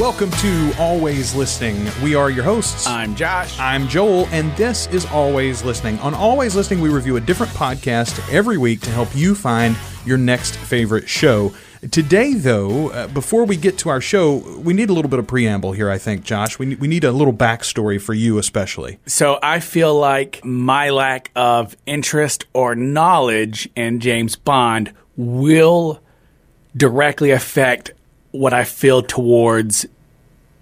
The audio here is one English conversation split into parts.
Welcome to Always Listening. We are your hosts. I'm Josh. I'm Joel, and this is Always Listening. On Always Listening, we review a different podcast every week to help you find your next favorite show. Today, though, uh, before we get to our show, we need a little bit of preamble here, I think, Josh. We, we need a little backstory for you, especially. So I feel like my lack of interest or knowledge in James Bond will directly affect what I feel towards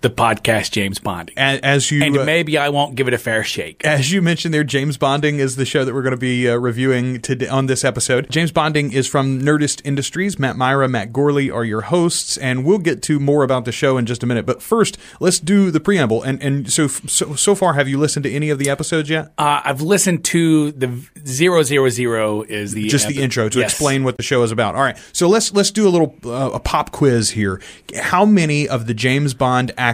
the podcast James Bonding. A- As you and uh, maybe I won't give it a fair shake. As you mentioned there, James Bonding is the show that we're going to be uh, reviewing today on this episode. James Bonding is from Nerdist Industries. Matt Mira, Matt Gourley are your hosts, and we'll get to more about the show in just a minute. But first, let's do the preamble. And and so so, so far, have you listened to any of the episodes yet? Uh, I've listened to the zero zero zero is the just the intro to Yes. explain what the show is about. All right, so let's let's do a little uh, a pop quiz here. How many of the James Bond actors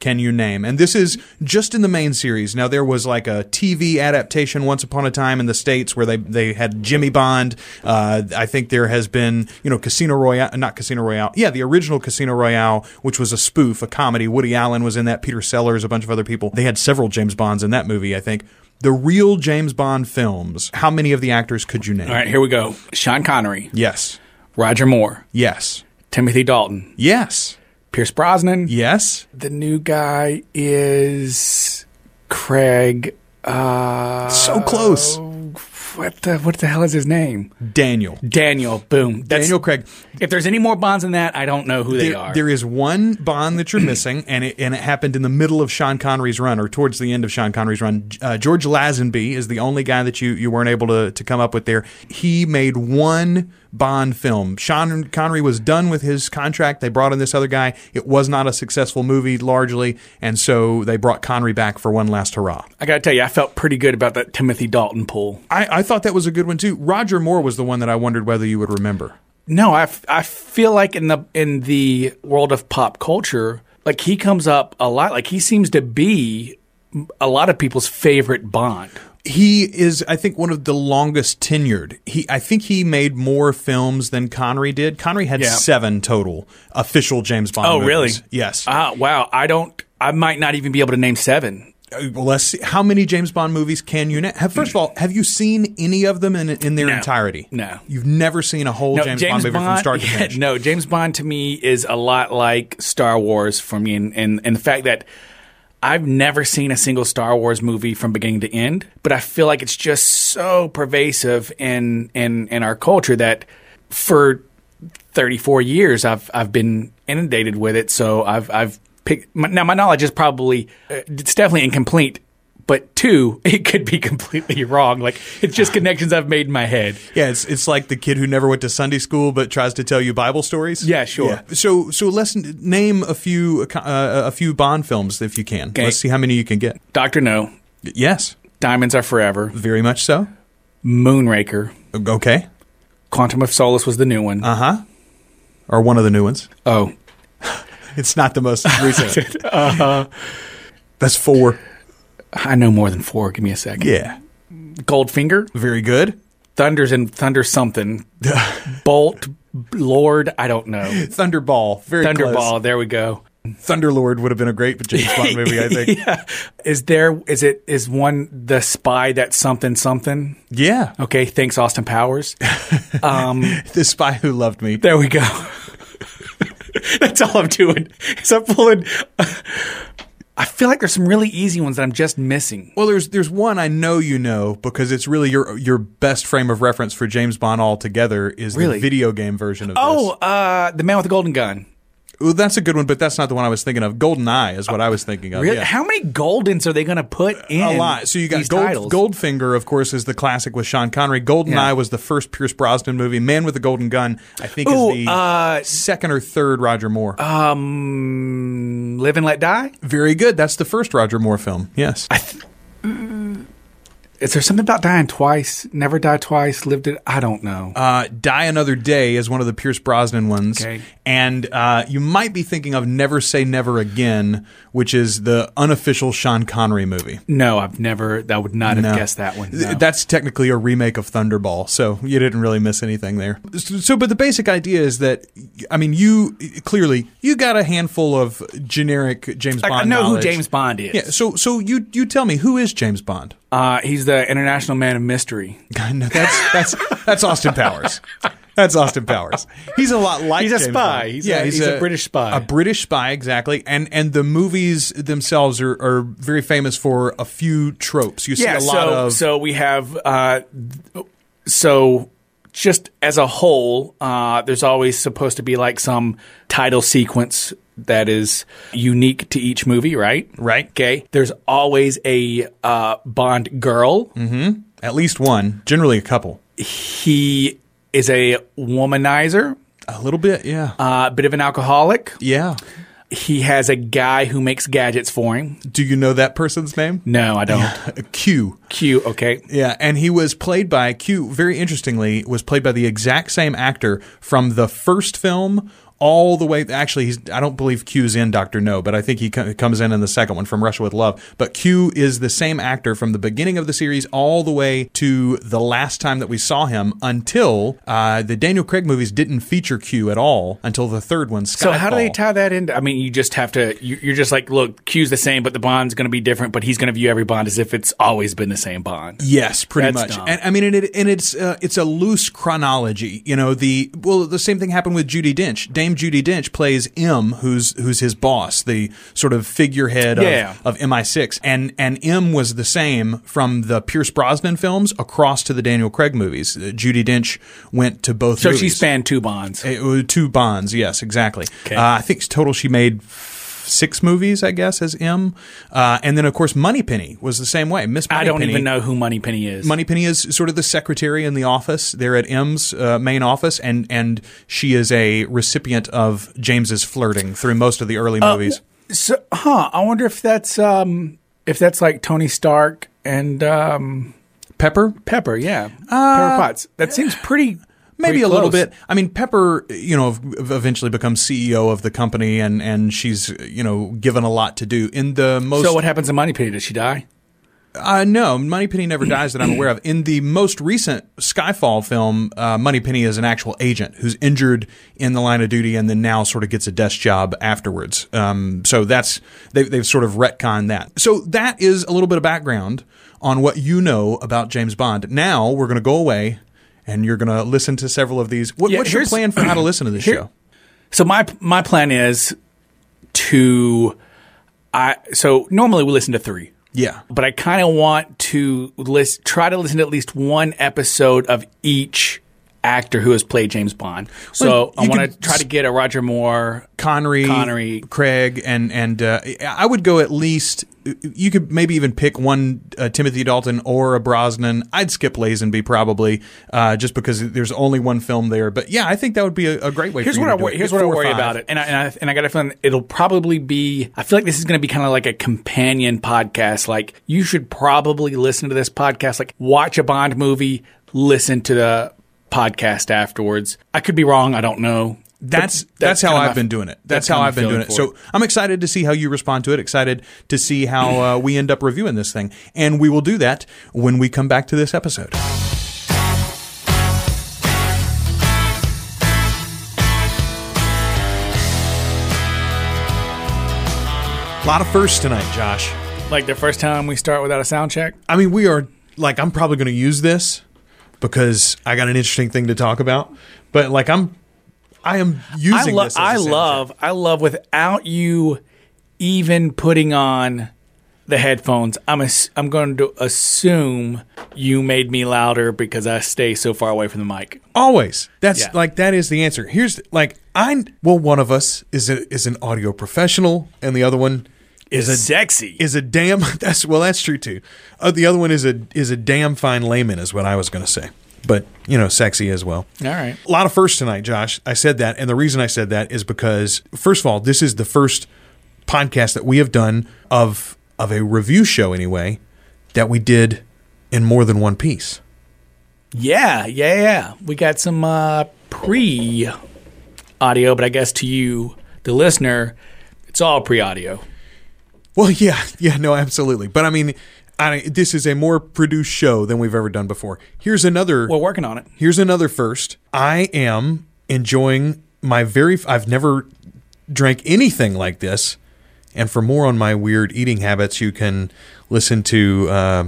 can you name? And this is just in the main series. Now there was like a TV adaptation once upon a time in the states where they they had Jimmy Bond. Uh, I think there has been you know Casino Royale, not Casino Royale. Yeah, the original Casino Royale, which was a spoof, a comedy. Woody Allen was in that. Peter Sellers, a bunch of other people. They had several James Bonds in that movie. I think. The real James Bond films, how many of the actors could you name? All right, here we go. Sean Connery, Yes. Roger Moore, Yes. Timothy Dalton, Yes. Pierce Brosnan. Yes. The new guy is Craig. Uh, So close. what the what the hell is his name? Daniel. Daniel. Boom. That's, Daniel Craig. If there's any more bonds than that, I don't know who they are. There is one Bond that you're missing, and it, and it happened in the middle of Sean Connery's run, or towards the end of Sean Connery's run. Uh, George Lazenby is the only guy that you, you weren't able to, to come up with there. He made one Bond film. Sean Connery was done with his contract. They brought in this other guy. It was not a successful movie, largely, and so they brought Connery back for one last hurrah. I got to tell you, I felt pretty good about that Timothy Dalton pull. I, I thought that was a good one too. Roger Moore was the one that I wondered whether you would remember. No, I, f- I feel like in the in the world of pop culture, like he comes up a lot. Like he seems to be a lot of people's favorite Bond. He is, I think, one of the longest tenured. He, I think, he made more films than Connery did. Connery had Yeah. seven total official James Bond. Oh, movies. really? Yes. Ah, wow. I don't. I might not even be able to name seven. Uh, well, let's see. How many James Bond movies can you? Have, first of all, have you seen any of them in in their No. entirety? No. You've never seen a whole No, James, Bond movie from start to yeah, finish. no, James Bond to me is a lot like Star Wars for me, and, and, and the fact that I've never seen a single Star Wars movie from beginning to end, but I feel like it's just so pervasive in in, in our culture that for 34 years I've I've been inundated with it. So I've I've picked my, now my knowledge is probably uh, it's definitely incomplete. But two, it could be completely wrong. Like it's just connections I've made in my head. Yeah, it's it's like the kid who never went to Sunday school but tries to tell you Bible stories. Yeah, sure. So so let's name a few uh, a few Bond films if you can. Let's see how many you can get. Doctor No, Yes, Diamonds Are Forever, very much so. Moonraker, Okay. Quantum of Solace was the new one. Uh huh. Or one of the new ones. oh, It's not the most recent. Uh huh. That's four. I know more than four. Give me a second. Yeah. Goldfinger, Very good. Thunders and Thunder something, Bolt, Lord. I don't know. Thunderball. Very Thunderball. There we go. Thunderlord would have been a great James Bond movie, I think. yeah. Is there? Is it? Is one the spy that something something? Yeah. Okay. Thanks, Austin Powers. Um, The Spy Who Loved Me. there we go. That's all I'm doing. Is I'm pulling. I feel like there's some really easy ones that I'm just missing. Well, there's there's one I know you know because it's really your your best frame of reference for James Bond altogether is Really? the video game version of Oh, this. uh, the man with the golden gun. Well, that's a good one, but that's not the one I was thinking of. Golden Eye is what I was thinking of. Really? Yeah. How many Goldens are they going to put in? a lot. So you got Gold? Goldfinger, of course, is the classic with Sean Connery. GoldenEye Yeah. was the first Pierce Brosnan movie. Man with the Golden Gun, I think, Ooh, is the uh, second or third Roger Moore. um, Live and Let Die. Very good. That's the first Roger Moore film. Yes. Is there something about dying twice? Never die twice, lived it? I don't know. Uh, Die Another Day is one of the Pierce Brosnan ones. Okay. And uh, you might be thinking of Never Say Never Again, which is the unofficial Sean Connery movie. no, I've never. I would not have No. guessed that one. No. That's technically a remake of Thunderball, so you didn't really miss anything there. So, but the basic idea is that, I mean, you clearly you got a handful of generic James Bond. I know knowledge. who James Bond is. Yeah. So, so you you tell me who is James Bond? Uh, he's the international man of mystery. no, that's that's that's Austin Powers. That's Austin Powers. He's a lot like He's a James spy. Bond. He's a- he's a British spy. A British spy, exactly. And and the movies themselves are, are very famous for a few tropes. You see Yeah. a lot so of so we have uh, so just as a whole, uh, there's always supposed to be like some title sequence that is unique to each movie, right? Right. Okay. There's always a uh, Bond girl. at least one, generally a couple. He is a womanizer, A little bit, yeah. a bit of an alcoholic. yeah. He has a guy who makes gadgets for him. Do you know that person's name? No, I don't. Q. Q. Okay. Yeah, and he was played by Q. Very interestingly, was played by the exact same actor from the first film all the way. Actually, he's, I don't believe Q's in Doctor No, but I think he co- comes in in the second one from Russia with Love. But Q is the same actor from the beginning of the series all the way to the last time that we saw him until uh, the Daniel Craig movies didn't feature Q at all until the third one. Skyfall. So how do they tie that into? I mean, you just have to. you- You're just like, look, Q's the same, but the Bond's going to be different. But he's going to view every Bond as if it's always been the same Bond. Yes, pretty That's much. dumb. And I mean, and, it, and it's uh, it's a loose chronology. You know, the well, the same thing happened with Judi Dench. Dame Judi Dench plays M, who's who's his boss, the sort of figurehead Yeah. of, of MI6, and and M was the same from the Pierce Brosnan films across to the Daniel Craig movies. Uh, Judi Dench went to both. So movies. she spanned two Bonds. It two bonds, yes, exactly. Okay. Uh, I think total she made six movies, I guess, as M. Uh, and then, of course, Moneypenny was the same way. Miss I don't even know who Moneypenny is. Moneypenny is sort of the secretary in the office there at M's uh, main office, and and she is a recipient of James's flirting through most of the early Uh, movies. So, huh? I wonder if that's um if that's like Tony Stark and um Pepper, Pepper. Yeah, Pepper Potts. That seems pretty. Maybe pretty a little bit. I mean, Pepper, you know, eventually becomes CEO of the company, and and she's you know given a lot to do in the most. So what happens to Moneypenny? Does she die? Uh, no, Moneypenny never dies that I'm aware of. In the most recent Skyfall film, uh, Moneypenny is an actual agent who's injured in the line of duty and then now sort of gets a desk job afterwards. Um, so that's they've, they've sort of retconned that. So that is a little bit of background on what you know about James Bond. Now we're going to go away and you're going to listen to several of these. What, Yeah, what's your plan for how to listen to this Here- show? So my my plan is to I so normally we listen to three. Yeah. but I kind of want to list, try to listen to at least one episode of each actor who has played James Bond. So Well, I want to try to get a Roger Moore. Connery, Connery. Craig, and and uh, I would go at least. You could maybe even pick one uh, Timothy Dalton or a Brosnan. I'd skip Lazenby probably, uh, just because there's only one film there. But yeah, I think that would be a, a great way. Here's what I wor- here's what I worry five. about it, and I, and I and I got a feeling it'll probably be. I feel like this is going to be kind of like a companion podcast. Like you should probably listen to this podcast. Like watch a Bond movie, listen to the podcast afterwards. I could be wrong. I don't know. That's But that's, how I've been doing it. That's, that's how I've been doing it. So I'm excited to see how you respond to it. Excited to see how uh, we end up reviewing this thing, and we will do that when we come back to this episode. A lot of firsts tonight, Josh. Like the first time we start without a sound check. I mean, we are like I'm probably going to use this because I got an interesting thing to talk about. But like I'm, I am I, using lo- this. As a I love, I love without you even putting on the headphones. I'm ass- I'm going to assume you made me louder because I stay so far away from the mic. Always. That's Yeah. like that is the answer. Here's like I well one of us is a, is an audio professional and the other one Is a sexy. is a damn that's well that's true too. Uh, the other one is a is a damn fine layman is what I was going to say. But, you know, sexy as well. All right. A lot of firsts tonight, Josh. I said that, and the reason I said that is because, first of all, this is the first podcast that we have done of of a review show anyway that we did in more than one piece. Yeah, yeah, yeah. We got some uh, pre audio, but I guess to you, the listener, it's all pre audio. Well, yeah, yeah, no, absolutely. But I mean, I, this is a more produced show than we've ever done before. Here's another. We're working on it. Here's another first. I am enjoying my very. I've never drank anything like this, and for more on my weird eating habits, you can listen to uh,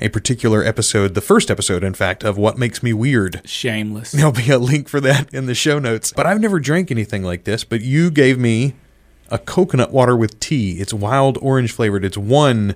a particular episode, the first episode, in fact, of What Makes Me Weird. Shameless. There'll be a link for that in the show notes. But I've never drank anything like this. But you gave me a coconut water with tea. It's wild orange flavored. It's one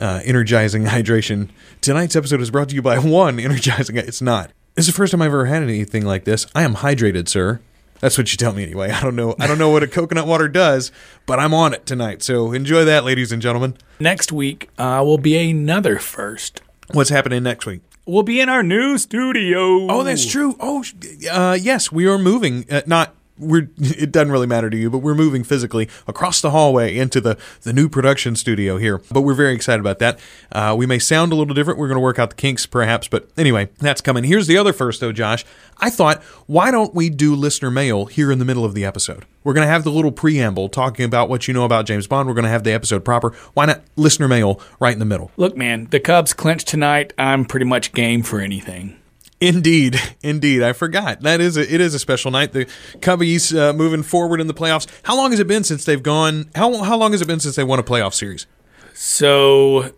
uh, energizing hydration. Tonight's episode is brought to you by one energizing. It's not. This is the first time I've ever had anything like this. I am hydrated, sir. That's what you tell me anyway. I don't know. I don't know what a coconut water does, but I'm on it tonight. So enjoy that, ladies and gentlemen. Next week uh, will be another first. What's happening next week? We'll be in our new studio. Oh, that's true. Oh, uh, yes, we are moving. Uh, not we're. It doesn't really matter to you, but we're moving physically across the hallway into the the new production studio here. But we're very excited about that. Uh, we may sound a little different. We're going to work out the kinks, perhaps. But anyway, that's coming. Here's the other first, though, Josh. I thought, why don't we do listener mail here in the middle of the episode? We're going to have the little preamble talking about what you know about James Bond. We're going to have the episode proper. Why not listener mail right in the middle? Look, man, the Cubs clinched tonight. I'm pretty much game for anything. Indeed, indeed. I forgot that is a, it is a special night. The Cubbies uh, moving forward in the playoffs. How long has it been since they've gone? How how long has it been since they won a playoff series? So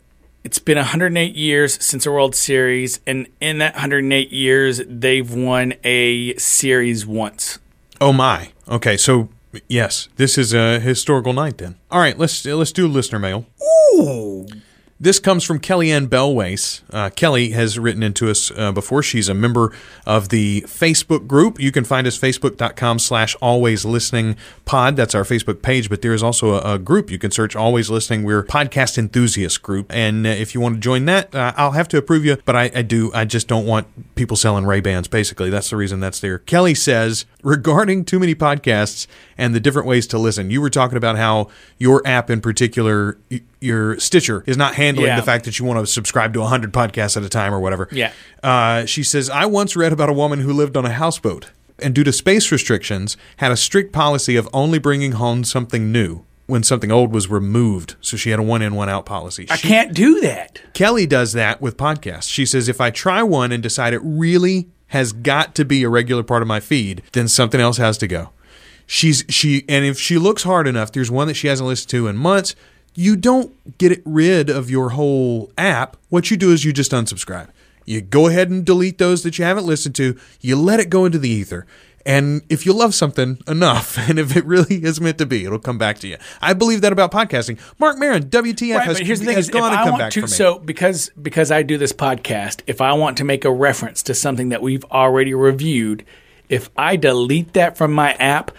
it's been 108 years since a World Series, and in that 108 years, they've won a series once. Oh my. Okay, so yes, this is a historical night then. All right, let's let's do listener mail. Ooh. This comes from Kellyanne Bellwace. Uh, Kelly has written into us uh, before. She's a member of the Facebook group. You can find us facebook.com slash always listening pod. That's our Facebook page, but there is also a, a group. You can search always listening. We're podcast enthusiast group. And uh, if you want to join that, uh, I'll have to approve you, but I, I do. I just don't want people selling Ray-Bans, basically. That's the reason that's there. Kelly says, regarding too many podcasts and the different ways to listen, you were talking about how your app in particular, your Stitcher, is not handling Yeah. the fact that you want to subscribe to 100 podcasts at a time or whatever. Yeah. Uh, she says, I once read about a woman who lived on a houseboat and, due to space restrictions, had a strict policy of only bringing home something new when something old was removed. So she had a one in, one out policy. I can't do that. Kelly does that with podcasts. She says, if I try one and decide it really has got to be a regular part of my feed, then something else has to go. She's she and if she looks hard enough, there's one that she hasn't listened to in months. You don't get it rid of your whole app. What you do is you just unsubscribe. You go ahead and delete those that you haven't listened to. You let it go into the ether. And if you love something enough, and if it really is meant to be, it'll come back to you. I believe that about podcasting. Marc Maron, WTF Right, has, here's the thing: has is gone and come back to, for me. so because because I do this podcast, if I want to make a reference to something that we've already reviewed, if I delete that from my app,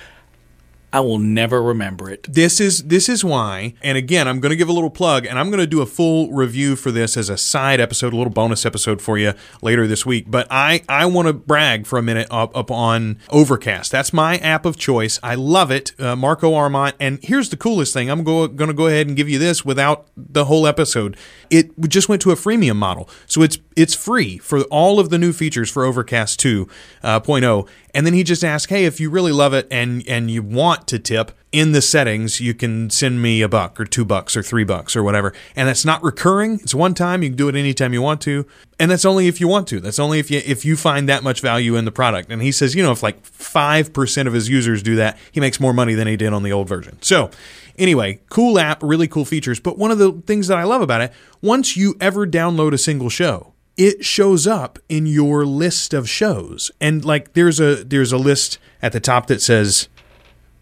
I will never remember it. this is this is why and again i'm going to give a little plug and i'm going to do a full review for this as a side episode a little bonus episode for you later this week. But i i want to brag for a minute up, up on overcast. That's my app of choice. I love it uh, marco arment and here's the coolest thing. I'm go, going to go ahead and give you this without the whole episode. It just went to a freemium model. So it's it's free for all of the new features for overcast 2.0 uh, 0.0. and then he just asked hey if you really love it and and you want to tip in the settings you can send me a buck or two bucks or three bucks or whatever. And that's not recurring. It's one time. You can do it anytime you want to. And that's only if you want to. That's only if you if you find that much value in the product. And he says you know if like 5% of his users do that he makes more money than he did on the old version. So anyway cool app really cool features. But one of the things that i love about it once you ever download a single show it shows up in your list of shows and like there's a there's a list at the top that says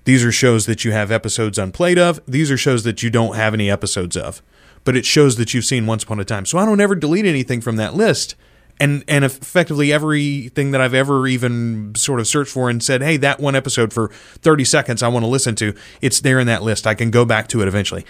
these are shows that you have episodes unplayed of. These are shows that you don't have any episodes of. But it shows that you've seen once upon a time. So I don't ever delete anything from that list. And and effectively everything that I've ever even sort of searched for and said, hey, that one episode for 30 seconds I want to listen to, it's there in that list. I can go back to it eventually.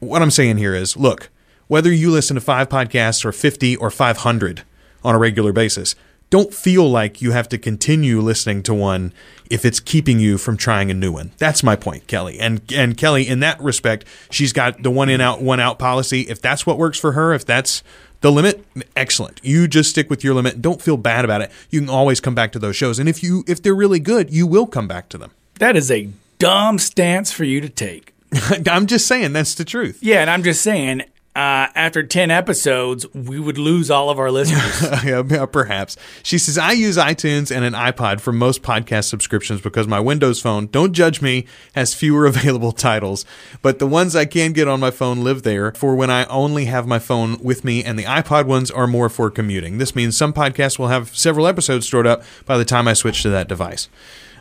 What I'm saying here is, look, whether you listen to five podcasts or 50 or 500 on a regular basis, don't feel like you have to continue listening to one if it's keeping you from trying a new one. That's my point, Kelly. And and Kelly, in that respect, she's got the one in out, one out policy. If that's what works for her, if that's The limit, excellent. You just stick with your limit. Don't feel bad about it. You can always come back to those shows, and if you if they're really good, you will come back to them. That is a dumb stance for you to take. I'm just saying that's the truth. Yeah, and I'm just saying, uh, after 10 episodes, we would lose all of our listeners. yeah, perhaps. She says, I use iTunes and an iPod for most podcast subscriptions because my Windows phone, don't judge me, has fewer available titles. But the ones I can get on my phone live there for when I only have my phone with me, and the iPod ones are more for commuting. This means some podcasts will have several episodes stored up by the time I switch to that device.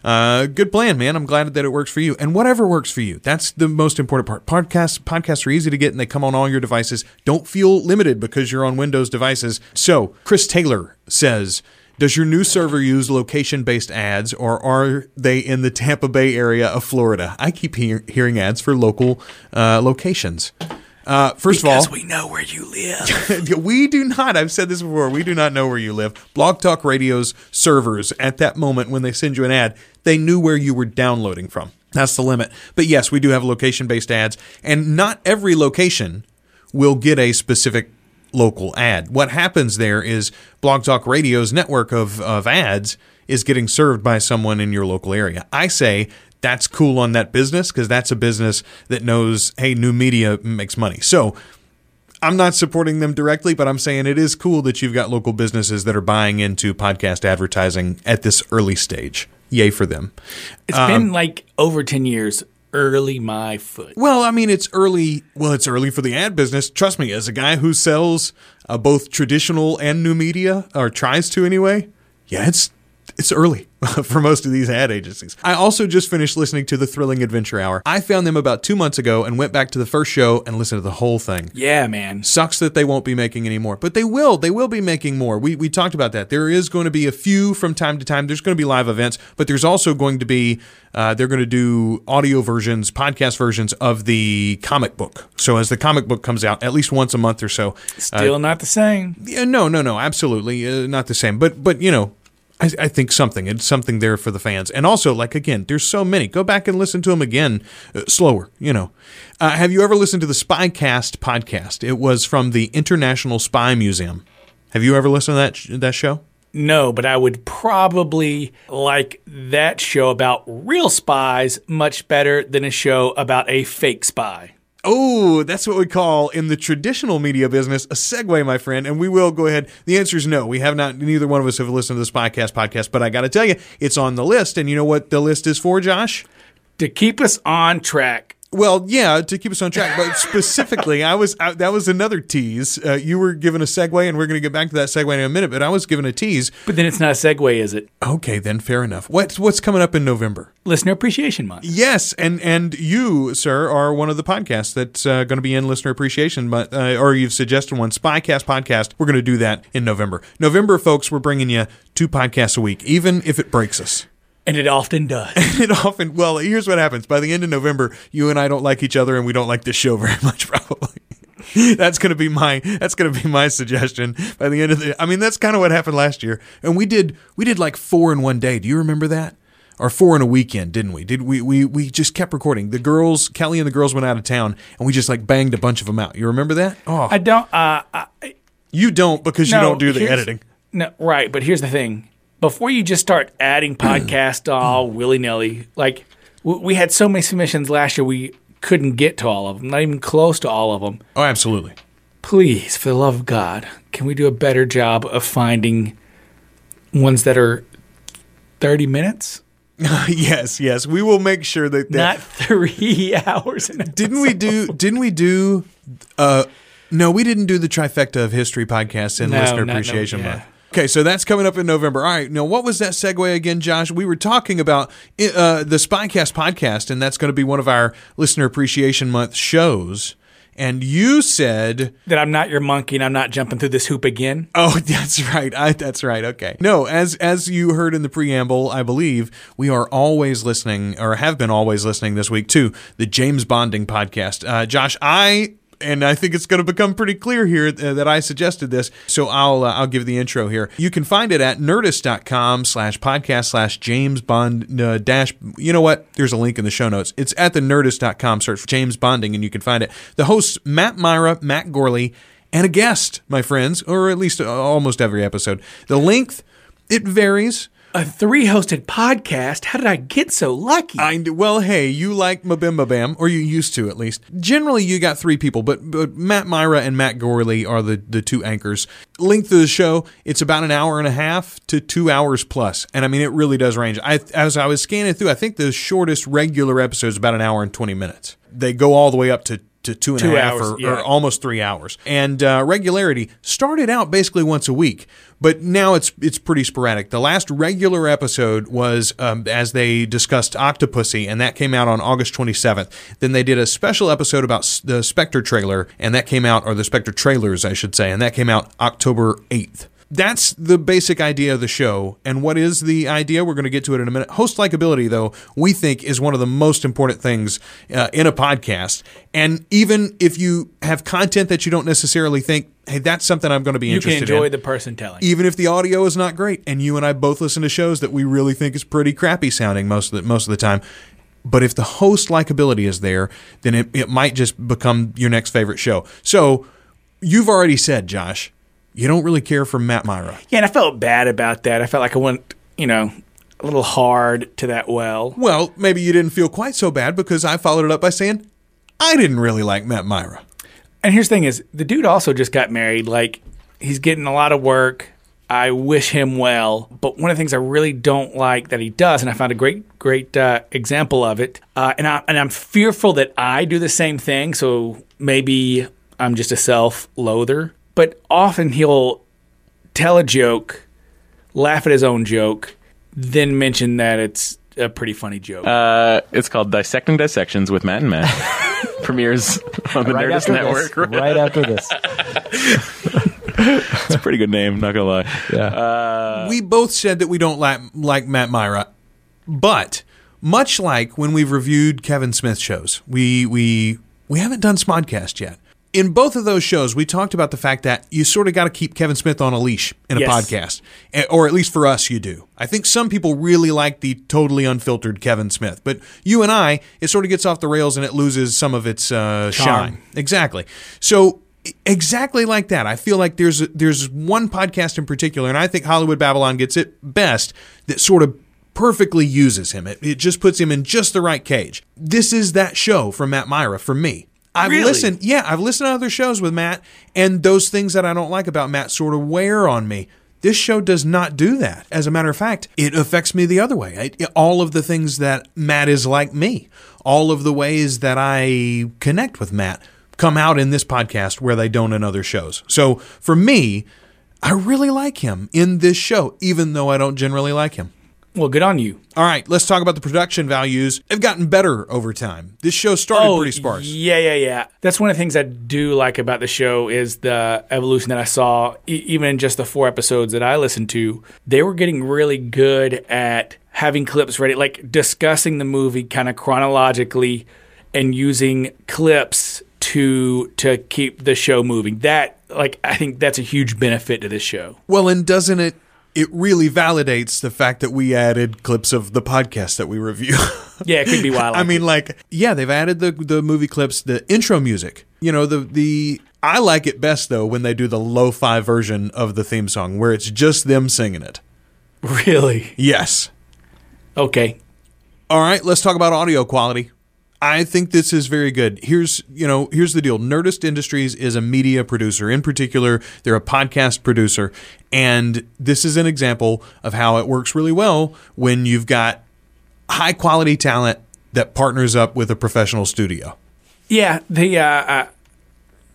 Uh, good plan, man. I'm glad that it works for you, and whatever works for you. That's the most important part. Podcasts podcasts are easy to get, and they come on all your devices. Don't feel limited because you're on Windows devices. So, Chris Taylor says. Does your new server use location based ads or are they in the Tampa Bay area of Florida? I keep hear- hearing ads for local uh, locations. Uh, first because of all, we know where you live. we do not. I've said this before. We do not know where you live. Blog Talk Radio's servers at that moment when they send you an ad, they knew where you were downloading from. That's the limit. But yes, we do have location based ads, and not every location will get a specific local ad. What happens there is Blog Talk Radio's network of, of ads is getting served by someone in your local area. I say that's cool on that business because that's a business that knows, hey, new media makes money. So I'm not supporting them directly, but I'm saying it is cool that you've got local businesses that are buying into podcast advertising at this early stage. Yay for them. It's been like over 10 years. Early my foot. Well, I mean, it's early. Well, it's early for the ad business. Trust me, as a guy who sells uh, both traditional and new media, or tries to anyway, yeah, it's it's early for most of these ad agencies. I also just finished listening to the Thrilling Adventure Hour. I found them about two months ago and went back to the first show and listened to the whole thing. Yeah, man. Sucks that they won't be making any more, but they will. They will be making more. We, we talked about that. There is going to be a few from time to time. There's going to be live events, but there's also going to be, uh, they're going to do audio versions, podcast versions of the comic book. So as the comic book comes out, at least once a month or so. Still not the same. Yeah, no, no, no, absolutely uh, not the same. But, but you know, I, I think something. It's something there for the fans. And also, like, again, there's so many. Go back and listen to them again, uh, slower, you know. Uh, have you ever listened to the Spycast podcast? It was from the International Spy Museum. Have you ever listened to that, sh- that show? No, but I would probably like that show about real spies much better than a show about a fake spy. Oh, that's what we call in the traditional media business a segue, my friend. And we will go ahead. The answer is no. We have not, neither one of us have listened to this podcast podcast, but I got to tell you, it's on the list. And you know what the list is for, Josh? To keep us on track. Well, yeah, to keep us on track, but specifically, I was I, that was another tease. Uh, you were given a segue, and we're going to get back to that segue in a minute. But I was given a tease. But then it's not a segue, is it? Okay, then fair enough. What's what's coming up in November? Listener Appreciation Month. Yes, and and you, sir, are one of the podcasts that's uh, going to be in Listener Appreciation Month, uh, or you've suggested one, Spycast podcast. We're going to do that in November. November, folks, we're bringing you two podcasts a week, even if it breaks us. And it often does. And it often well here's what happens. By the end of november you and i don't like each other and we don't like this show very much probably. That's going to be my that's going to be my suggestion. By the end of the i mean that's kind of what happened last year. And we did we did like four in one day. Do you remember that? Or four in a weekend didn't we? Did we we, we just kept recording. The girls kelly and the girls went out of town and we just like banged a bunch of them out. You remember that? Oh I don't. Uh, I, you don't because you don't do the editing. No, right. But here's the thing: before you just start adding podcasts all willy nilly, like w- we had so many submissions last year, we couldn't get to all of them, not even close to all of them. oh absolutely Please, for the love of God, can we do a better job of finding ones that are thirty minutes, yes yes we will make sure that, that not three hours? Didn't we do didn't we do uh no we didn't do the trifecta of history podcast and No, listener not- no, appreciation yeah. month okay so that's coming up in november all right now what was that segue again josh we were talking about uh, the spycast podcast and that's going to be one of our listener appreciation month shows and you said that I'm not your monkey and I'm not jumping through this hoop again. Oh, that's right. I, that's right. Okay. No, as as you heard in the preamble, I believe we are always listening, or have been always listening this week to the James Bonding podcast. Uh, Josh, I and I think it's going to become pretty clear here uh, that I suggested this. So I'll uh, I'll give the intro here. You can find it at nerdist.com slash podcast slash James Bond uh, dash. You know what? There's a link in the show notes. It's at the nerdist.com. Search for James Bonding and you can find it. The hosts Matt Mira, Matt Gourley, and a guest, my friends, or at least uh, almost every episode. The length, it varies. A three hosted podcast? How did I get so lucky? I, well, hey, you like Mabimba Bam, or you used to at least. Generally, you got three people, but, but Matt Mira and Matt Gourley are the, the two anchors. Length of the show, it's about an hour and a half to two hours plus. And I mean, it really does range. I, as I was scanning through, I think the shortest regular episode is about an hour and 20 minutes. They go all the way up to to two and a half hours, or, yeah. or almost three hours. And uh, regularity started out basically once a week, but now it's it's pretty sporadic. The last regular episode was um, as they discussed Octopussy, and that came out on August 27th. Then they did a special episode about the Spectre trailer, and that came out, or the Spectre trailers, I should say, and that came out October 8th. That's the basic idea of the show. And what is the idea? We're going to get to it in a minute. Host likability, though, we think is one of the most important things uh, in a podcast. And even if you have content that you don't necessarily think, hey, that's something I'm going to be you can interested enjoy in. the person telling. even if the audio is not great, and you and I both listen to shows that we really think is pretty crappy sounding most of the, most of the time. But if the host likability is there, then it, it might just become your next favorite show. So you've already said, Josh, you don't really care for Matt Mira. Yeah, and I felt bad about that. I felt like I went, you know, a little hard to that well. Well, maybe you didn't feel quite so bad because I followed it up by saying, I didn't really like Matt Mira. And here's the thing is the dude also just got married. Like he's getting a lot of work. I wish him well. But one of the things I really don't like that he does, and I found a great, great uh, example of it, uh, and, I, and I'm fearful that I do the same thing. So maybe I'm just a self loather. But often he'll tell a joke, laugh at his own joke, then mention that it's a pretty funny joke. Uh, it's called Dissecting Dissections with Matt and Matt. Premieres on the Right Nerdist after Network. this. Right after this. It's a pretty good name, not gonna lie. Yeah. we both said that we don't like, like Matt Mira, but much like when we've reviewed Kevin Smith shows, we we we haven't done Smodcast yet. In both of those shows, we talked about the fact that you sort of got to keep Kevin Smith on a leash in a Yes. podcast, or at least for us, you do. I think some people really like the totally unfiltered Kevin Smith, but you and I, it sort of gets off the rails and it loses some of its uh, shine. Exactly. So exactly like that. I feel like there's there's one podcast in particular, and I think Hollywood Babylon gets it best that sort of perfectly uses him. It, it just puts him in just the right cage. This is that show from Matt Mira for me. I've Really? listened, yeah, I've listened to other shows with Matt, and those things that I don't like about Matt sort of wear on me. This show does not do that. As a matter of fact, it affects me the other way. I, all of the things that Matt is like me, all of the ways that I connect with Matt come out in this podcast where they don't in other shows. So for me, I really like him in this show, even though I don't generally like him. Well, good on you. All right, let's talk about the production values. They've gotten better over time. This show started oh, pretty sparse. Yeah, yeah, yeah. That's one of the things I do like about the show is the evolution that I saw, e- even in just the four episodes that I listened to. They were getting really good at having clips ready, like discussing the movie kind of chronologically and using clips to to keep the show moving. That like I think that's a huge benefit to this show. Well, and doesn't it? It really validates the fact that we added clips of the podcast that we review. Yeah, it could be wild. I mean, like, yeah, they've added the the movie clips, the intro music. You know, the the I like it best though when they do the lo-fi version of the theme song where it's just them singing it. really. Yes. Okay. All right, let's talk about audio quality. I think this is very good. Here's, you know, here's the deal. Nerdist Industries is a media producer. In particular, they're a podcast producer, and this is an example of how it works really well when you've got high quality talent that partners up with a professional studio. Yeah, the uh, uh,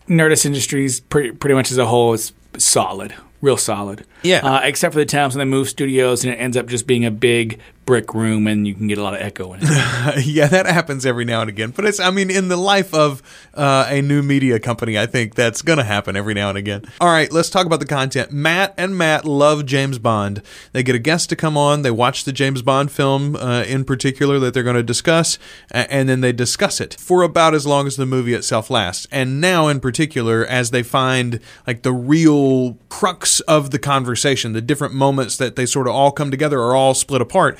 Nerdist Industries pretty pretty much as a whole is solid, real solid. Yeah. Uh, except for the times when they move studios and it ends up just being a big brick room and you can get a lot of echo in it. yeah, that happens every now and again. But it's, I mean, in the life of uh, a new media company, I think that's going to happen every now and again. All right, let's talk about the content. Matt and Matt love James Bond. They get a guest to come on. They watch the James Bond film uh, in particular that they're going to discuss, and then they discuss it for about as long as the movie itself lasts. And now, in particular, as they find like the real crux of the conversation, the different moments that they sort of all come together or all split apart.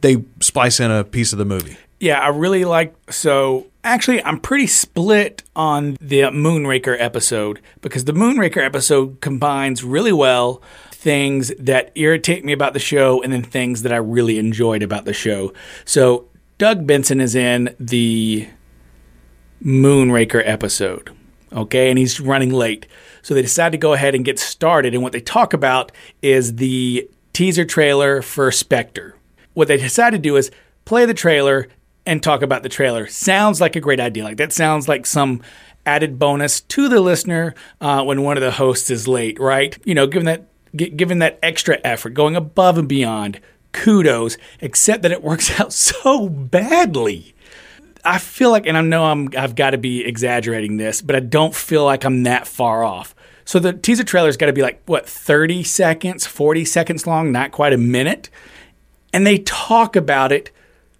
They splice in a piece of the movie. Yeah, I really like. So actually, I'm pretty split on the Moonraker episode because the Moonraker episode combines really well things that irritate me about the show and then things that I really enjoyed about the show. So Doug Benson is in the Moonraker episode. Okay, and he's running late. So they decide to go ahead and get started. And what they talk about is the teaser trailer for Spectre. What they decide to do is play the trailer and talk about the trailer. Sounds like a great idea. Like that sounds like some added bonus to the listener uh, when one of the hosts is late, right? You know, given that given that extra effort, going above and beyond. Kudos, except that it works out so badly. I feel like, and I know I'm, I've got to be exaggerating this, but I don't feel like I'm that far off. So the teaser trailer's got to be like, what, 30 seconds, 40 seconds long, not quite a minute. And they talk about it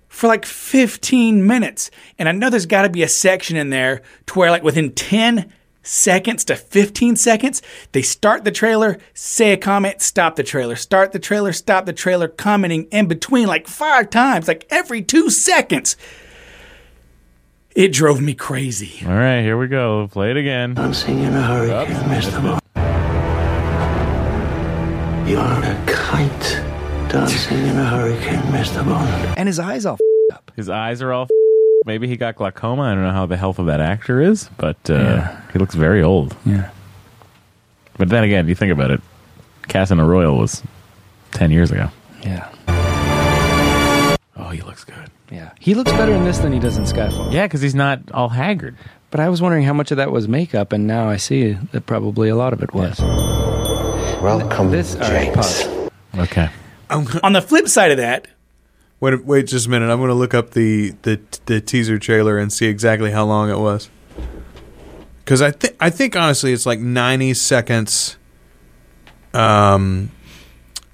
for like 15 minutes. And I know there's got to be a section in there to where, like, within 10 seconds to 15 seconds, they start the trailer, say a comment, stop the trailer, start the trailer, stop the trailer, commenting in between like five times, like every two seconds. It drove me crazy. All right, here we go. Play it again. Dancing in a hurricane, Mr. Bond. You're on a kite. Dancing in a hurricane, Mr. Bond. And his eyes all up. His eyes are all. Maybe he got glaucoma. I don't know how the health of that actor is, but uh, he looks very old. Yeah. But then again, you think about it, Casino Royale was ten years ago. Yeah. Oh, he looks good. Yeah. He looks better in this than he does in Skyfall. Yeah, because he's not all haggard. But I was wondering how much of that was makeup, and now I see that probably a lot of it was. Welcome, This, all right, pause. Okay. On the flip side of that, Wait, wait just a minute. I'm going to look up the, the the teaser trailer and see exactly how long it was. Because I think I think honestly, it's like 90 seconds. Um,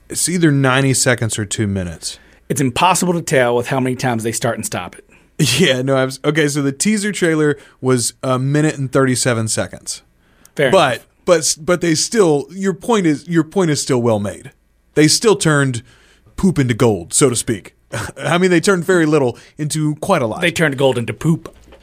it's either 90 seconds or two minutes. It's impossible to tell with how many times they start and stop it. Yeah, no, I was okay. So the teaser trailer was a minute and 37 seconds, Fair but enough. but but they still your point is your point is still well made. They still turned poop into gold, so to speak. I mean, they turned very little into quite a lot. they turned gold into poop.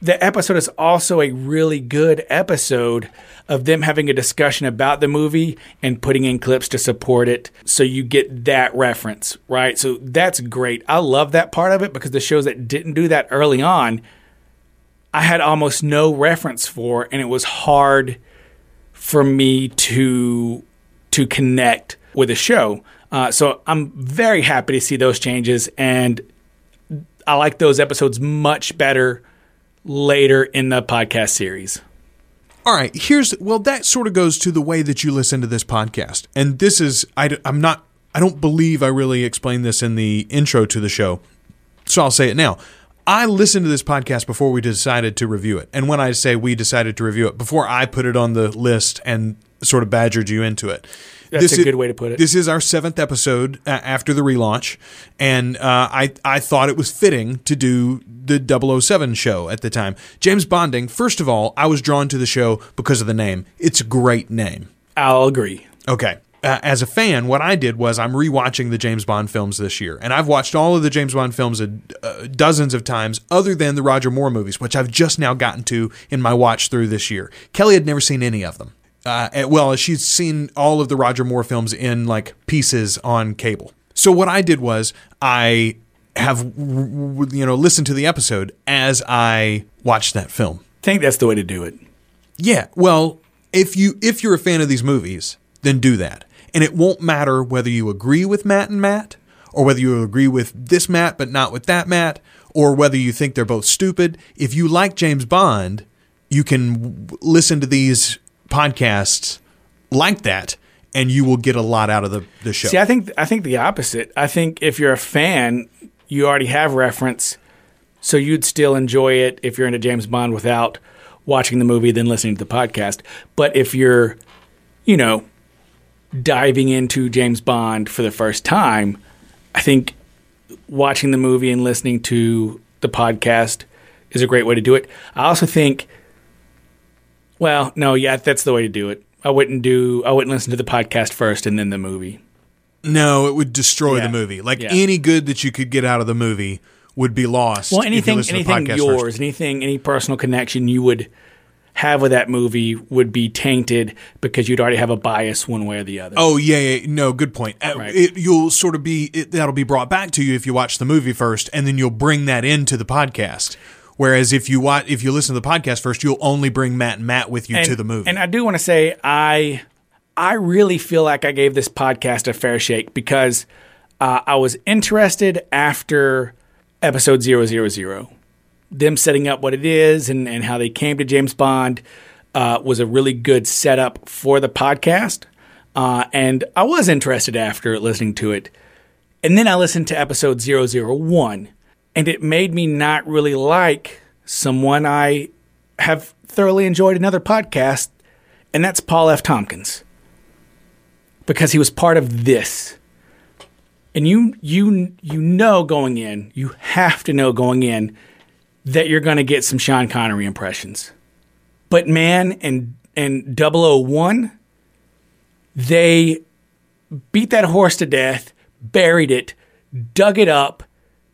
the episode is also a really good episode of them having a discussion about the movie and putting in clips to support it so you get that reference, right? So that's great. I love that part of it because the shows that didn't do that early on, I had almost no reference for and it was hard for me to to connect with the show. Uh, so I'm very happy to see those changes and I like those episodes much better later in the podcast series. All right, here's well that sort of goes to the way that you listen to this podcast. And this is I am not I don't believe I really explained this in the intro to the show. So I'll say it now. I listened to this podcast before we decided to review it. And when I say we decided to review it, before I put it on the list and sort of badgered you into it. That's a is- good way to put it. This is our seventh episode uh, after the relaunch, and uh, I I thought it was fitting to do the 007 show at the time. James Bonding. First of all, I was drawn to the show because of the name. It's a great name. I'll agree. Okay. Uh, as a fan, what I did was I'm rewatching the James Bond films this year, and I've watched all of the James Bond films a, uh, dozens of times, other than the Roger Moore movies, which I've just now gotten to in my watch through this year. Kelly had never seen any of them. Uh, and- well, she's seen all of the Roger Moore films in like pieces on cable. So what I did was I have you know listened to the episode as I watched that film. I think that's the way to do it. Yeah, well, if you if you're a fan of these movies, then do that. And it won't matter whether you agree with Matt and Matt or whether you agree with this Matt but not with that Matt or whether you think they're both stupid. If you like James Bond, you can w- listen to these podcasts like that and you will get a lot out of the, the show. See, I think I think the opposite. I think if you're a fan, you already have reference, so you'd still enjoy it if you're into James Bond without watching the movie then listening to the podcast. But if you're, you know, diving into James Bond for the first time, I think watching the movie and listening to the podcast is a great way to do it. I also think well, no, yeah, that's the way to do it. I wouldn't do I wouldn't listen to the podcast first and then the movie. No, it would destroy Yeah. the movie. Like Yeah. any good that you could get out of the movie would be lost. Well, anything, anything yours, first. anything, any personal connection you would have with that movie would be tainted because you'd already have a bias one way or the other. Oh yeah, yeah, no, good point. Uh, Right. It, you'll sort of be it, that'll be brought back to you if you watch the movie first, and then you'll bring that into the podcast. Whereas if you watch, if you listen to the podcast first, you'll only bring Matt and Matt with you and, to the movie. And I do want to say I I really feel like I gave this podcast a fair shake because uh, I was interested after episode 000. Them setting up what it is and, and how they came to James Bond uh, was a really good setup for the podcast. Uh, and I was interested after listening to it. And then I listened to episode 001, and it made me not really like someone I have thoroughly enjoyed another podcast, and that's Paul F. Tompkins. Because he was part of this. And you you you know going in, you have to know going in that you're going to get some Sean Connery impressions. But man and and 001 they beat that horse to death, buried it, dug it up,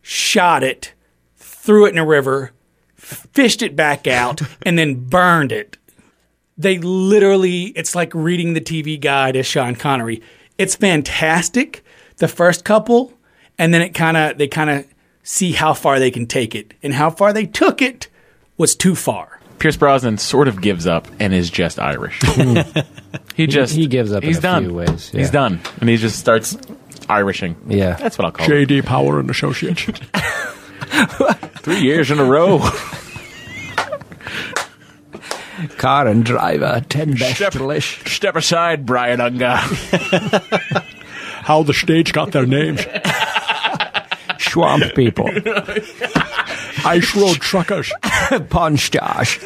shot it, threw it in a river, fished it back out, and then burned it. They literally, it's like reading the TV guide as Sean Connery. It's fantastic, the first couple, and then it kind of, they kind of see how far they can take it. And how far they took it was too far. Pierce Brosnan sort of gives up and is just Irish. he just he gives up in He's a done. few ways, yeah. He's done, and he just starts Irishing. Yeah. That's what I'll call it. JD Power and Associates. Three years in a row. Car and driver, ten best Step- delish. Step aside, Brian Unger. How the stage got their names. Swamp people. Ice Road Truckers. Punch Josh.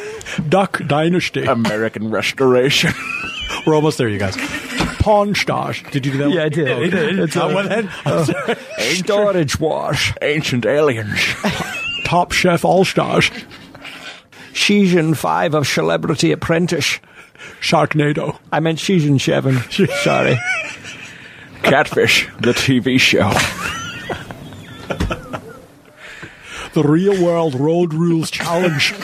Duck Dynasty. American Restoration. We're almost there, you guys. Pawn Stars. Did you do that one? I did. It's That one then? Uh, Storage Wars. Ancient aliens. Top Chef All Stars. Season 5 of Celebrity Apprentice. Sharknado. I meant season 7. Sorry. Catfish, the TV show. The Real World Road Rules Challenge.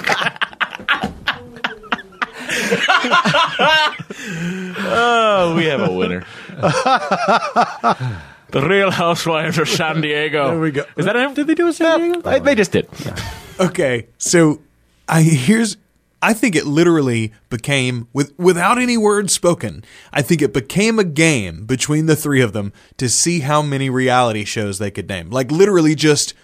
Oh, we have a winner. the Real Housewives of San Diego. There we go. Is that a, did they do a San Diego? They, they just did. Okay, so I here's I think it literally became with without any words spoken. I think it became a game between the three of them to see how many reality shows they could name. Like literally just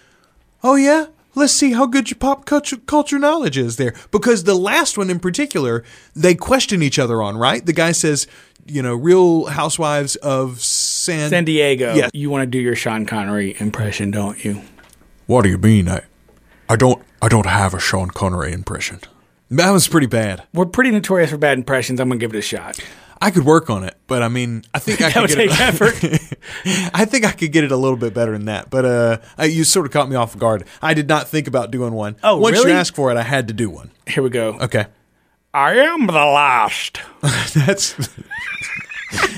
oh yeah, let's see how good your pop culture, culture knowledge is there. Because the last one in particular, they question each other on, right? The guy says, you know, Real Housewives of San San Diego. Yes. You want to do your Sean Connery impression, don't you? What do you mean? I, I don't, I don't have a Sean Connery impression. That was pretty bad. We're pretty notorious for bad impressions. I'm going to give it a shot. I could work on it, but I mean, I think I That could would get take it. effort. I think I could get it a little bit better than that, but uh, you sort of caught me off guard. I did not think about doing one. Oh, once really? you asked for it, I had to do one. Here we go. Okay, I am the last. that's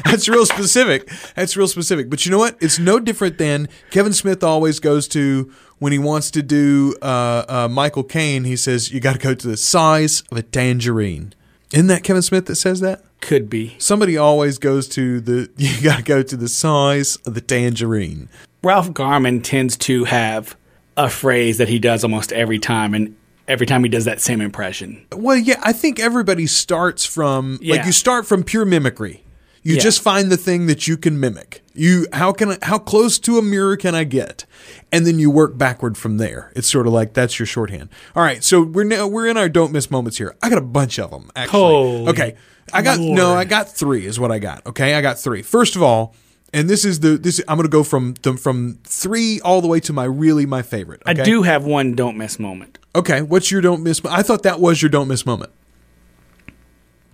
that's real specific. That's real specific. But you know what? It's no different than Kevin Smith always goes to when he wants to do uh, uh, Michael Caine. He says you got to go to the size of a tangerine. Isn't that Kevin Smith that says that? Could be. Somebody always goes to the. You got to go to the size of the tangerine. Ralph Garman tends to have a phrase that he does almost every time, and every time he does that same impression. Well, yeah, I think everybody starts from like you start from pure mimicry. You Yeah. just find the thing that you can mimic. You how can I, how close to a mirror can I get, and then you work backward from there. It's sort of like that's your shorthand. All right, so we're now we're in our don't miss moments here. I got a bunch of them actually. Holy okay, I got no, I got three is what I got. Okay, I got three. First of all. And this is the this I'm going to go from the, from three all the way to my really my favorite. I do have one don't miss moment. Okay, what's your don't miss? I thought that was your don't miss moment.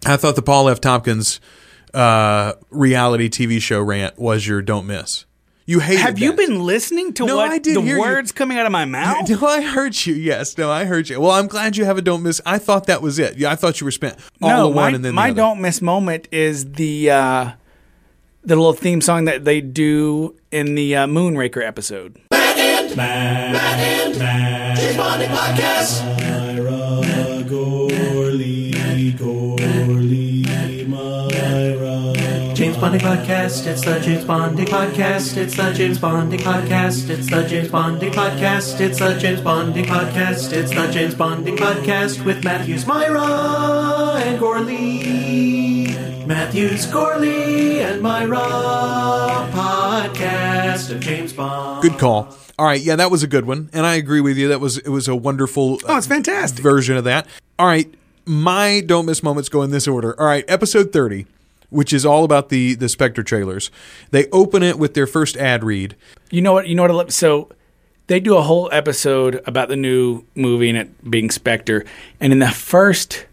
I thought the Paul F. Tompkins uh, reality TV show rant was your don't miss. You hated. Have you been listening to No, what I did the hear you. words coming out of my mouth? No, I heard you. Yes, no, I heard you. Well, I'm glad you have a don't miss. I thought that was it. Yeah, I thought you were spent all no, the one my, and then my the other. don't miss moment is the uh, the little theme song that they do in the uh, Moonraker episode. James Bonding Podcast, it's the James Bonding Podcast, it's the James Bonding Podcast, it's the James Bonding Podcast, it's the James Bonding Podcast, it's the James Bonding Podcast with Matthews, Mira, and Gourley. Matthews, Gourley, and Mira podcast of James Bond. Good call. All right, yeah, that was a good one, and I agree with you. That was it was a wonderful. Oh, it's fantastic. version of that. All right, my don't miss moments go in this order. All right, episode thirty, which is all about the the Spectre trailers. They open it with their first ad read. You know what? You know what? So they do a whole episode about the new movie and it being Spectre, and in the first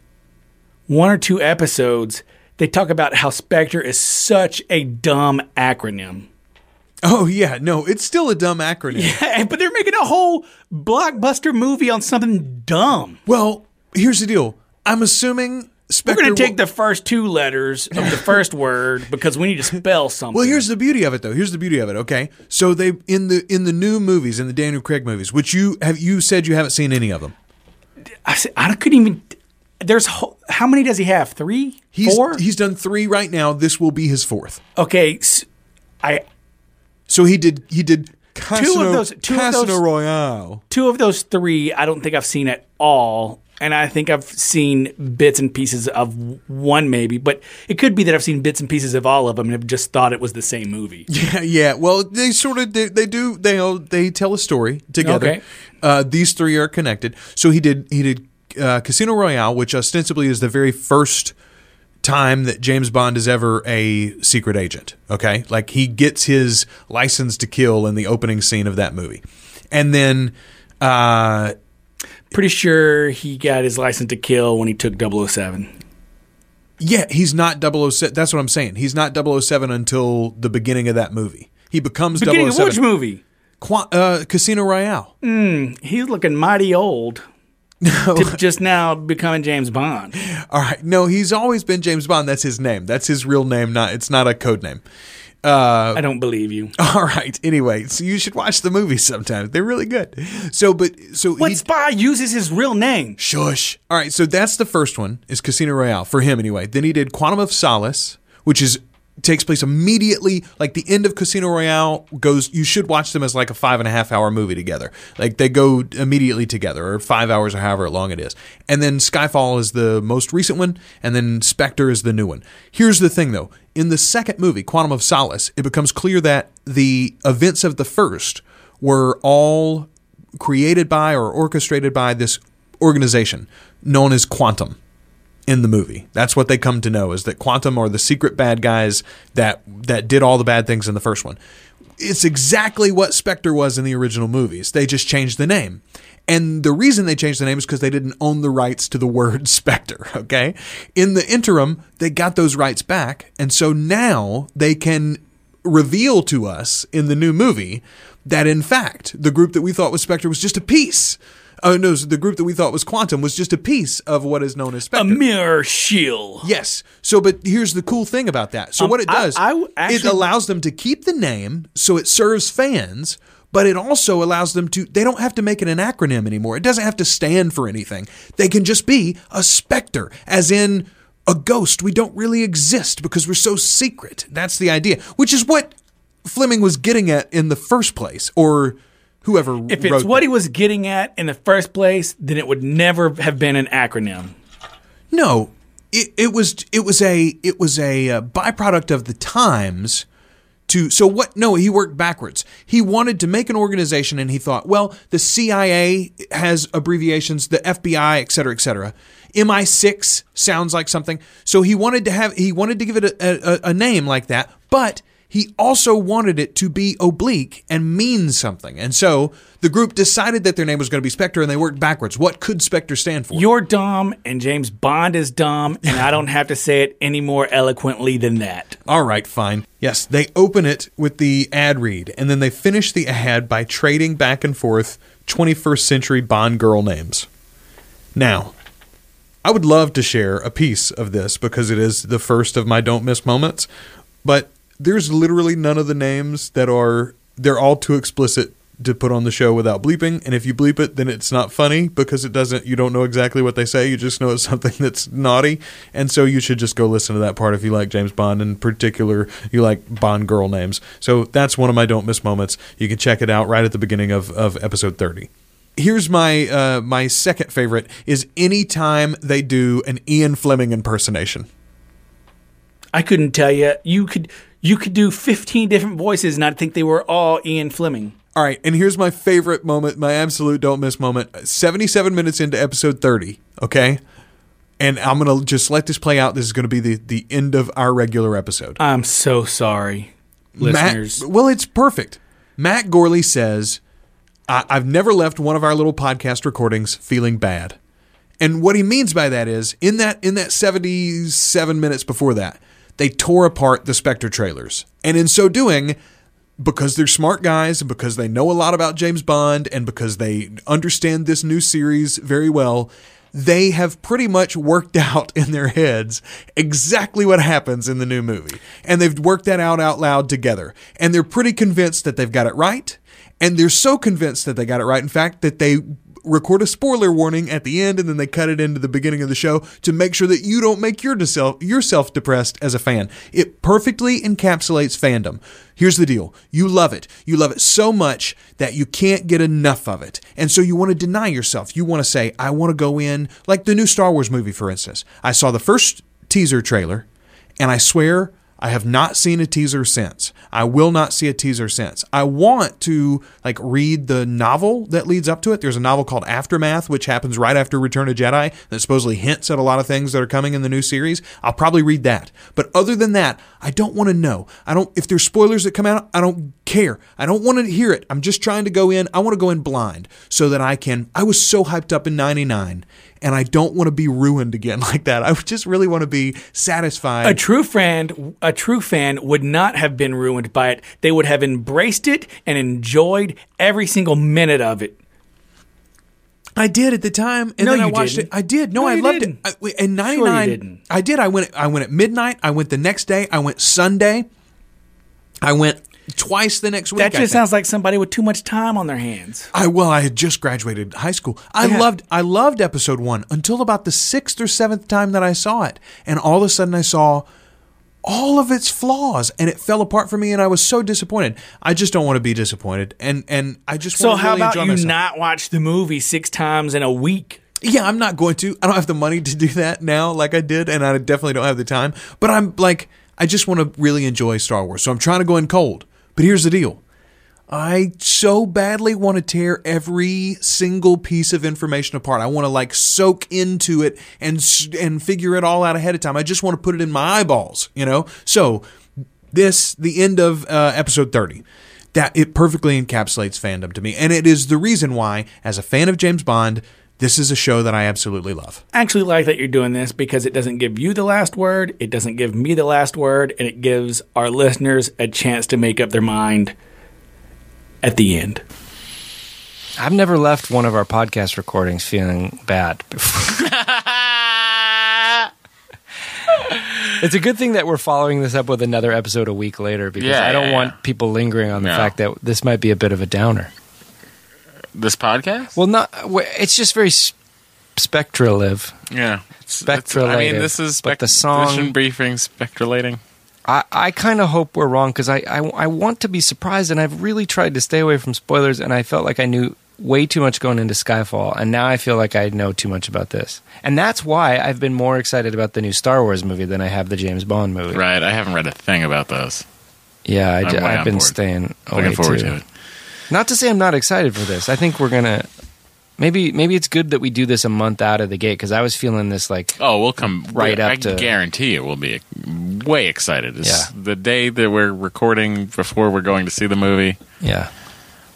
one or two episodes, they talk about how Spectre is such a dumb acronym. Oh yeah, no, it's still a dumb acronym. Yeah, but they're making a whole blockbuster movie on something dumb. Well, here's the deal. I'm assuming We're going to take the first two letters of the first word because we need to spell something. Well, here's the beauty of it, though. Here's the beauty of it. Okay, so they in the in the new movies, in the Daniel Craig movies, which you have you said you haven't seen any of them. I, said- I couldn't even. There's ho- how many does he have? Three, He's four. he's done three right now. This will be his fourth. okay, I So he did he did Casino, those- two of those- Royale. two of those three I don't think I've seen at all. And I think I've seen bits and pieces of one, maybe, but it could be that I've seen bits and pieces of all of them and have just thought it was the same movie. Yeah, yeah. Well, they sort of they, they do they all- they tell a story together. Okay. Uh, these three are connected. So he did he did uh, Casino Royale, which ostensibly is the very first time that James Bond is ever a secret agent. Okay, like he gets his license to kill in the opening scene of that movie, and then. Uh, Pretty sure he got his license to kill when he took 007. Yeah, he's not 007. That's what I'm saying. He's not 007 until the beginning of that movie. He becomes Beginning of 007. which movie? Qua- uh, Casino Royale. He's looking mighty old. to just now becoming James Bond. All right. No, he's always been James Bond. That's his name. That's his real name. Not. It's not a code name. Uh, I don't believe you. All right. Anyway, so you should watch the movies sometimes. They're really good. So, but so What he, spy uses his real name? Shush. All right, so that's the first one is Casino Royale for him anyway. Then he did Quantum of Solace, which is takes place immediately like the end of Casino Royale goes. You should watch them as like a five and a half hour movie together. Like they go immediately together, or five hours or however long it is. And then Skyfall is the most recent one, and then Spectre is the new one. Here's the thing though: in the second movie, Quantum of Solace, it becomes clear that the events of the first were all created by or orchestrated by this organization known as Quantum in the movie. That's what they come to know is that Quantum are the secret bad guys that that did all the bad things in the first one. It's exactly what Spectre was in the original movies. They just changed the name. And the reason they changed the name is because they didn't own the rights to the word Spectre, okay? In the interim, they got those rights back, and so now they can reveal to us in the new movie that in fact the group that we thought was Spectre was just a piece. Oh no, the group that we thought was Quantum was just a piece of what is known as Spectre. A mirror shield. Yes. So, but here's the cool thing about that. So, Um, what it I- does, I w- it allows them to keep the name, so it serves fans. But it also allows them to, they don't have to make it an acronym anymore. It doesn't have to stand for anything. They can just be a specter, as in a ghost. We don't really exist because we're so secret. That's the idea, which is what Fleming was getting at in the first place, or whoever If it's what that. he was getting at in the first place, then it would never have been an acronym. No, it, it was it was a it was a uh, byproduct of the times. To so what? No, he worked backwards. He wanted to make an organization, and he thought, well, the CIA has abbreviations, the FBI, et cetera, et cetera. MI6 sounds like something. So he wanted to have he wanted to give it a, a, a name like that, but he also wanted it to be oblique and mean something. And so the group decided that their name was going to be Spectre, and they worked backwards. What could Spectre stand for? You're dumb, and James Bond is dumb, and I don't have to say it any more eloquently than that. All right, fine. Yes, they open it with the ad read, and then they finish the ad by trading back and forth 21st century Bond girl names. Now, I would love to share a piece of this because it is the first of my don't miss moments, but there's literally none of the names that are they're all too explicit to put on the show without bleeping. And if you bleep it then it's not funny because it doesn't you don't know exactly what they say. You just know it's something that's naughty. And so you should just go listen to that part if you like James Bond in particular you like Bond girl names. So that's one of my don't miss moments. You can check it out right at the beginning of, of episode 30 here's my uh, my second favorite is anytime they do an Ian Fleming impersonation I couldn't tell you. You could you could do 15 different voices and I'd think they were all Ian Fleming. All right, and here's my favorite moment, my absolute don't miss moment. 77 minutes into episode 30, okay? And I'm going to just let this play out. This is going to be the, the end of our regular episode. I'm so sorry, listeners. Matt, well, it's perfect. Matt Gourley says, I- I've never left one of our little podcast recordings feeling bad. And what he means by that is in that in that 77 minutes before that, they tore apart the Spectre trailers. And in so doing, because they're smart guys and because they know a lot about James Bond and because they understand this new series very well, they have pretty much worked out in their heads exactly what happens in the new movie. And they've worked that out out loud together. And they're pretty convinced that they've got it right. And they're so convinced that they got it right, in fact, that they record a spoiler warning at the end and then they cut it into the beginning of the show to make sure that you don't make your yourself yourself depressed as a fan. It perfectly encapsulates fandom. Here's the deal. You love it. You love it so much that you can't get enough of it. And so you want to deny yourself. You want to say, I want to go in like the new Star Wars movie, for instance. I saw the first teaser trailer and I swear I have not seen a teaser since. I will not see a teaser since. I want to like read the novel that leads up to it. There's a novel called Aftermath, which happens right after Return of Jedi, that supposedly hints at a lot of things that are coming in the new series. I'll probably read that. But other than that, I don't want to know. I don't if there's spoilers that come out, I don't care. I don't want to hear it. I'm just trying to go in. I want to go in blind so that I can I was so hyped up in 99 and I don't want to be ruined again like that. I just really want to be satisfied. A true friend, a true fan would not have been ruined by it. They would have embraced it and enjoyed every single minute of it. I did at the time, and No, then I watched didn't. it. I did. No, No, I loved didn't. it. I, in '99, didn't. I did. I went. I went at midnight. I went the next day. I went Sunday. I went twice the next week. That just sounds like somebody with too much time on their hands. I well, I had just graduated high school. I Yeah. loved I loved episode one until about the sixth or seventh time that I saw it, and all of a sudden I saw all of its flaws, and it fell apart for me, and I was so disappointed. I just don't want to be disappointed, and and I just So want to how really about enjoy you myself. not watch the movie six times in a week? Yeah, I'm not going to. I don't have the money to do that now like I did, and I definitely don't have the time. But I'm like, I just want to really enjoy Star Wars. So I'm trying to go in cold. But here's the deal. I so badly want to tear every single piece of information apart. I want to like soak into it and and figure it all out ahead of time. I just want to put it in my eyeballs, you know. So this the end of uh, episode 30 that it perfectly encapsulates fandom to me and it is the reason why as a fan of James Bond this is a show that I absolutely love. I actually like that you're doing this because it doesn't give you the last word, it doesn't give me the last word, and it gives our listeners a chance to make up their mind at the end. I've never left one of our podcast recordings feeling bad before. it's a good thing that we're following this up with another episode a week later because Yeah, I don't yeah, want people lingering on the No. fact that this might be a bit of a downer. This podcast? Well, not. It's just very s- spectralive. yeah. Spectralative, I mean, this is but the song- briefing, spectralating. I, I kind of hope we're wrong because I, I, I want to be surprised, and I've really tried to stay away from spoilers, and I felt like I knew way too much going into Skyfall, and now I feel like I know too much about this. And that's why I've been more excited about the new Star Wars movie than I have the James Bond movie. Right. I haven't read a thing about those. Yeah, I, have been board. staying away Looking forward too. to it. Not to say I'm not excited for this. I think we're gonna. Maybe maybe it's good that we do this a month out of the gate because I was feeling this like Oh, we'll come Right I up to- guarantee you, we'll be way excited. It's Yeah. The day that we're recording before we're going to see the movie, yeah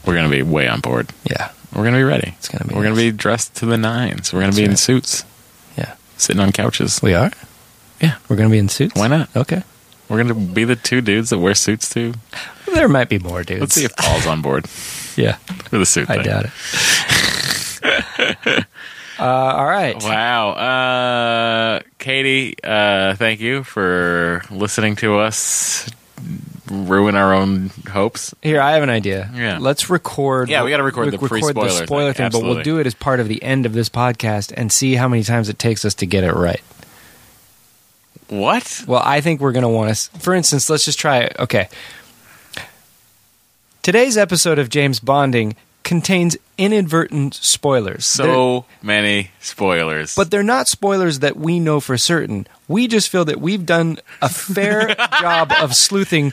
we're going to be way on board. yeah We're going to be ready. It's gonna be We're gonna be dressed to the nines. We're going to That's be in suits, yeah sitting on couches. we are Yeah. we're gonna be in suits. Why not? Okay, We're going to be the two dudes that wear suits too. There might be more dudes. Let's see if Paul's on board yeah, for the suit I thing. doubt it. uh, all right. Wow. Uh, Katie, uh, thank you for listening to us ruin our own hopes. Here, I have an idea. Yeah. Let's record. Yeah, we gotta record the pre-spoiler thing, spoiler thing, but we'll do it as part of the end of this podcast and see how many times it takes us to get it right. What? Well, I think we're going to want to. For instance, let's just try it. Okay. Today's episode of James Bonding contains inadvertent spoilers. They're- So many spoilers. but they're not spoilers that we know for certain. We just feel that we've done a fair job of sleuthing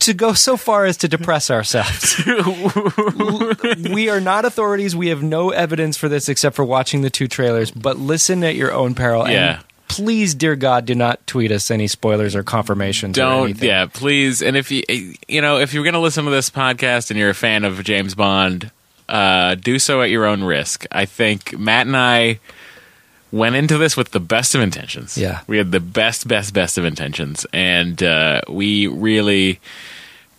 to go so far as to depress ourselves. we are not authorities. We have no evidence for this except for watching the two trailers, but listen at your own peril. Yeah. And please, dear God, do not tweet us any spoilers or confirmations or don't anything. yeah please. And if you you know if you're going to listen to this podcast and you're a fan of james bond uh, do so at your own risk. I think matt and i went into this with the best of intentions. Yeah. we had the best best best of intentions. And uh, we really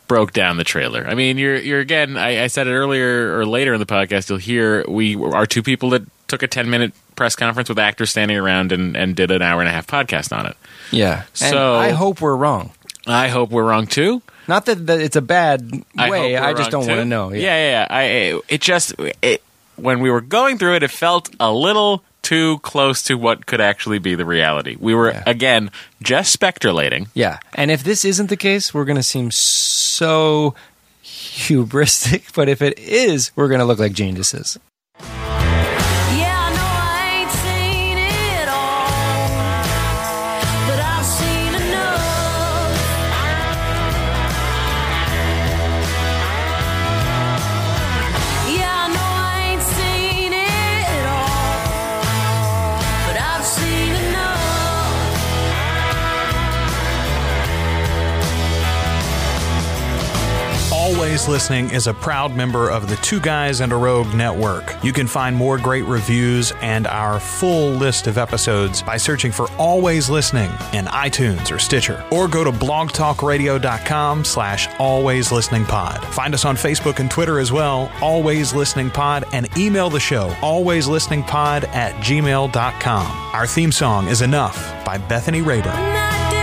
broke down the trailer. I mean you're you're again I, I said it earlier or later in the podcast you'll hear we are two people that took a 10 minute press conference with actors standing around and, and did an hour and a half podcast on it Yeah. And So- I hope we're wrong. i hope we're wrong too Not that, that it's a bad I way. I, just don't want to know. Yeah, yeah. yeah. I it just it, when we were going through it, it felt a little too close to what could actually be the reality. We were Yeah. again just speculating. Yeah, and if this isn't the case, we're going to seem so hubristic. But if it is, we're going to look like geniuses. Always Listening is a proud member of the Two Guys and a Rogue network. You can find more great reviews and our full list of episodes by searching for Always Listening in iTunes or Stitcher. Or go to blogtalkradio.com slash always listening pod. Find us on Facebook and Twitter as well, Always Listening Pod, and email the show, Always alwayslisteningpod at gmail.com. Our theme song is Enough by Bethany Rayburn.